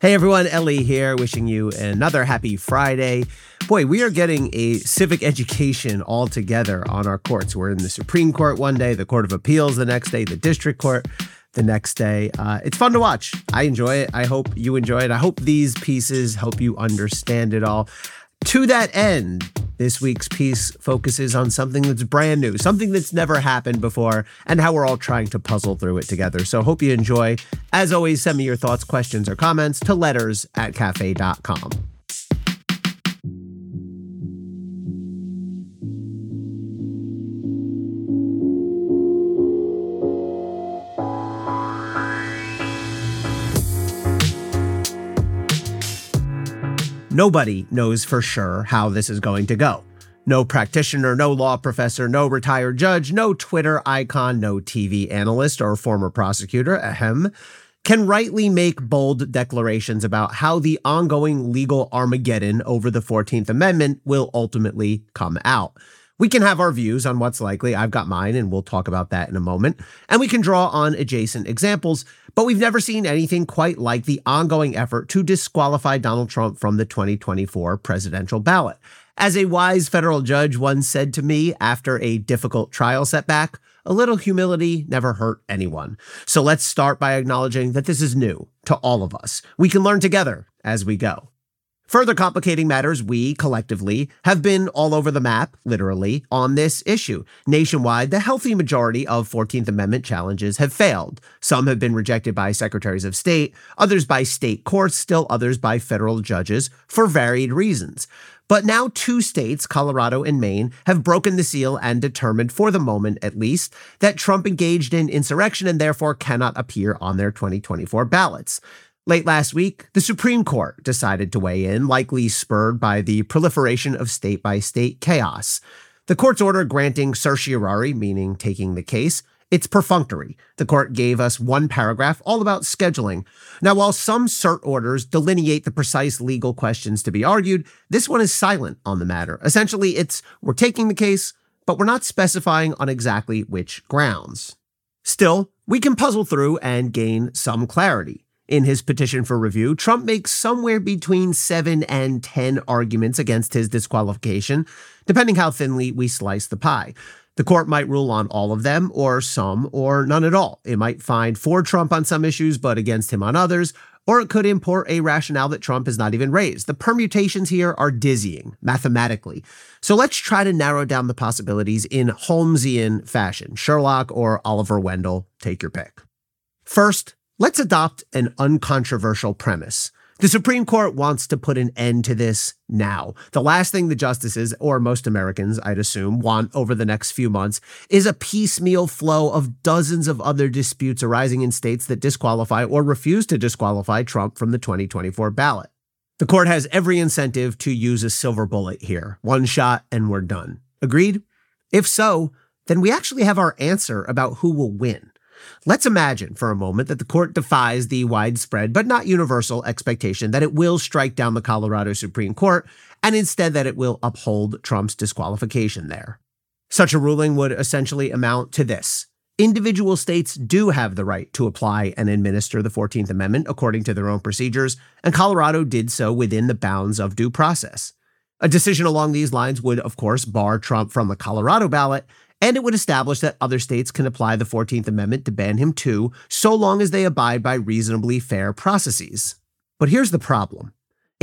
Hey everyone, Elie here, wishing you another happy Friday. Boy, we are getting a civic education all together on our courts. We're in the Supreme Court one day, the Court of Appeals the next day, the District Court the next day. Uh, it's fun to watch. I enjoy it. I hope you enjoy it. I hope these pieces help you understand it all. To that end, this week's piece focuses on something that's brand new, something that's never happened before, and how we're all trying to puzzle through it together. So, hope you enjoy. As always, send me your thoughts, questions, or comments to letters at cafe.com. Nobody knows for sure how this is going to go. No practitioner, no law professor, no retired judge, no Twitter icon, no TV analyst or former prosecutor, ahem, can rightly make bold declarations about how the ongoing legal Armageddon over the 14th Amendment will ultimately come out. We can have our views on what's likely. I've got mine, and we'll talk about that in a moment. And we can draw on adjacent examples, but we've never seen anything quite like the ongoing effort to disqualify Donald Trump from the 2024 presidential ballot. As a wise federal judge once said to me after a difficult trial setback, a little humility never hurt anyone. So let's start by acknowledging that this is new to all of us. We can learn together as we go. Further complicating matters, we collectively have been all over the map, literally, on this issue. Nationwide, the healthy majority of 14th Amendment challenges have failed. Some have been rejected by secretaries of state, others by state courts, still others by federal judges for varied reasons. But now two states, Colorado and Maine, have broken the seal and determined, for the moment at least, that Trump engaged in insurrection and therefore cannot appear on their 2024 ballots. Late last week, the Supreme Court decided to weigh in, likely spurred by the proliferation of state by state chaos. The court's order granting certiorari, meaning taking the case, it's perfunctory. The court gave us one paragraph all about scheduling. Now, while some cert orders delineate the precise legal questions to be argued, this one is silent on the matter. Essentially, it's we're taking the case, but we're not specifying on exactly which grounds. Still, we can puzzle through and gain some clarity. In his petition for review, Trump makes somewhere between seven and 10 arguments against his disqualification, depending how thinly we slice the pie. The court might rule on all of them, or some, or none at all. It might find for Trump on some issues, but against him on others, or it could import a rationale that Trump has not even raised. The permutations here are dizzying, mathematically. So let's try to narrow down the possibilities in Holmesian fashion Sherlock or Oliver Wendell, take your pick. First, Let's adopt an uncontroversial premise. The Supreme Court wants to put an end to this now. The last thing the justices, or most Americans, I'd assume, want over the next few months is a piecemeal flow of dozens of other disputes arising in states that disqualify or refuse to disqualify Trump from the 2024 ballot. The court has every incentive to use a silver bullet here. One shot and we're done. Agreed? If so, then we actually have our answer about who will win. Let's imagine for a moment that the court defies the widespread but not universal expectation that it will strike down the Colorado Supreme Court and instead that it will uphold Trump's disqualification there. Such a ruling would essentially amount to this. Individual states do have the right to apply and administer the 14th Amendment according to their own procedures, and Colorado did so within the bounds of due process. A decision along these lines would, of course, bar Trump from the Colorado ballot and it would establish that other states can apply the 14th Amendment to ban him too, so long as they abide by reasonably fair processes. But here's the problem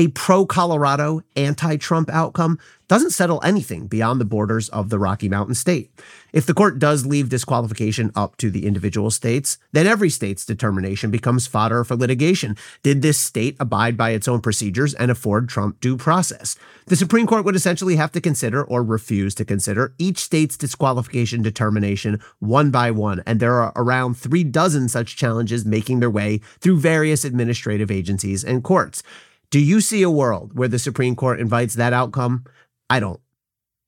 a pro Colorado, anti Trump outcome doesn't settle anything beyond the borders of the Rocky Mountain state. If the court does leave disqualification up to the individual states, then every state's determination becomes fodder for litigation. Did this state abide by its own procedures and afford Trump due process? The Supreme Court would essentially have to consider or refuse to consider each state's disqualification determination one by one, and there are around three dozen such challenges making their way through various administrative agencies and courts. Do you see a world where the Supreme Court invites that outcome? I don't.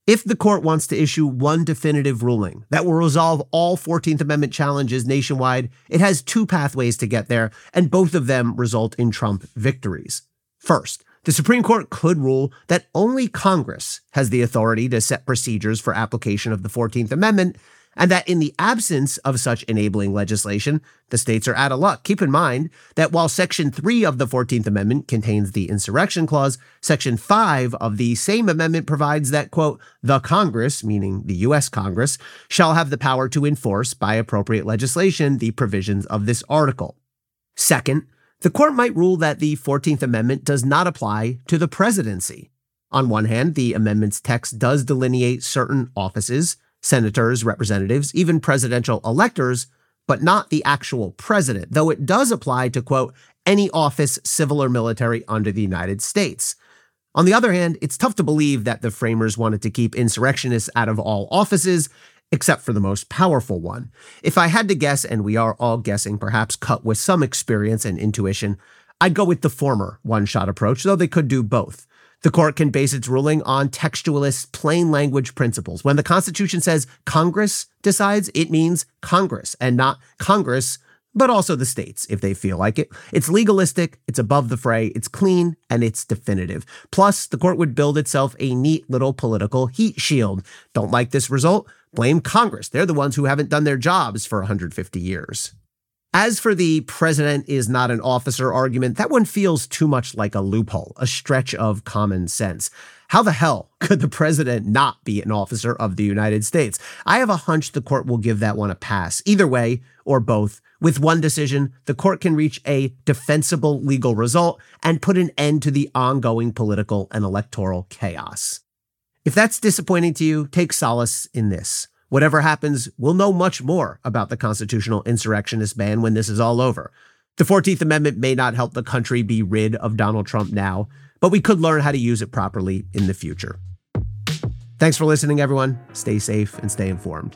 If the court wants to issue one definitive ruling that will resolve all 14th Amendment challenges nationwide, it has two pathways to get there, and both of them result in Trump victories. First, the Supreme Court could rule that only Congress has the authority to set procedures for application of the 14th Amendment, and that in the absence of such enabling legislation, the states are out of luck. Keep in mind that while Section 3 of the 14th Amendment contains the insurrection clause, Section 5 of the same amendment provides that, quote, the Congress, meaning the U.S. Congress, shall have the power to enforce by appropriate legislation the provisions of this article. Second, the court might rule that the 14th Amendment does not apply to the presidency. On one hand, the amendment's text does delineate certain offices, senators, representatives, even presidential electors, but not the actual president, though it does apply to, quote, any office, civil or military, under the United States. On the other hand, it's tough to believe that the framers wanted to keep insurrectionists out of all offices, except for the most powerful one. If I had to guess, and we are all guessing, perhaps cut with some experience and intuition, I'd go with the former one shot approach, though they could do both. The court can base its ruling on textualist, plain language principles. When the Constitution says Congress decides, it means Congress and not Congress, but also the states if they feel like it. It's legalistic, it's above the fray, it's clean, and it's definitive. Plus, the court would build itself a neat little political heat shield. Don't like this result? Blame Congress. They're the ones who haven't done their jobs for 150 years. As for the president is not an officer argument, that one feels too much like a loophole, a stretch of common sense. How the hell could the president not be an officer of the United States? I have a hunch the court will give that one a pass. Either way, or both, with one decision, the court can reach a defensible legal result and put an end to the ongoing political and electoral chaos. If that's disappointing to you, take solace in this. Whatever happens, we'll know much more about the constitutional insurrectionist ban when this is all over. The 14th Amendment may not help the country be rid of Donald Trump now, but we could learn how to use it properly in the future. Thanks for listening, everyone. Stay safe and stay informed.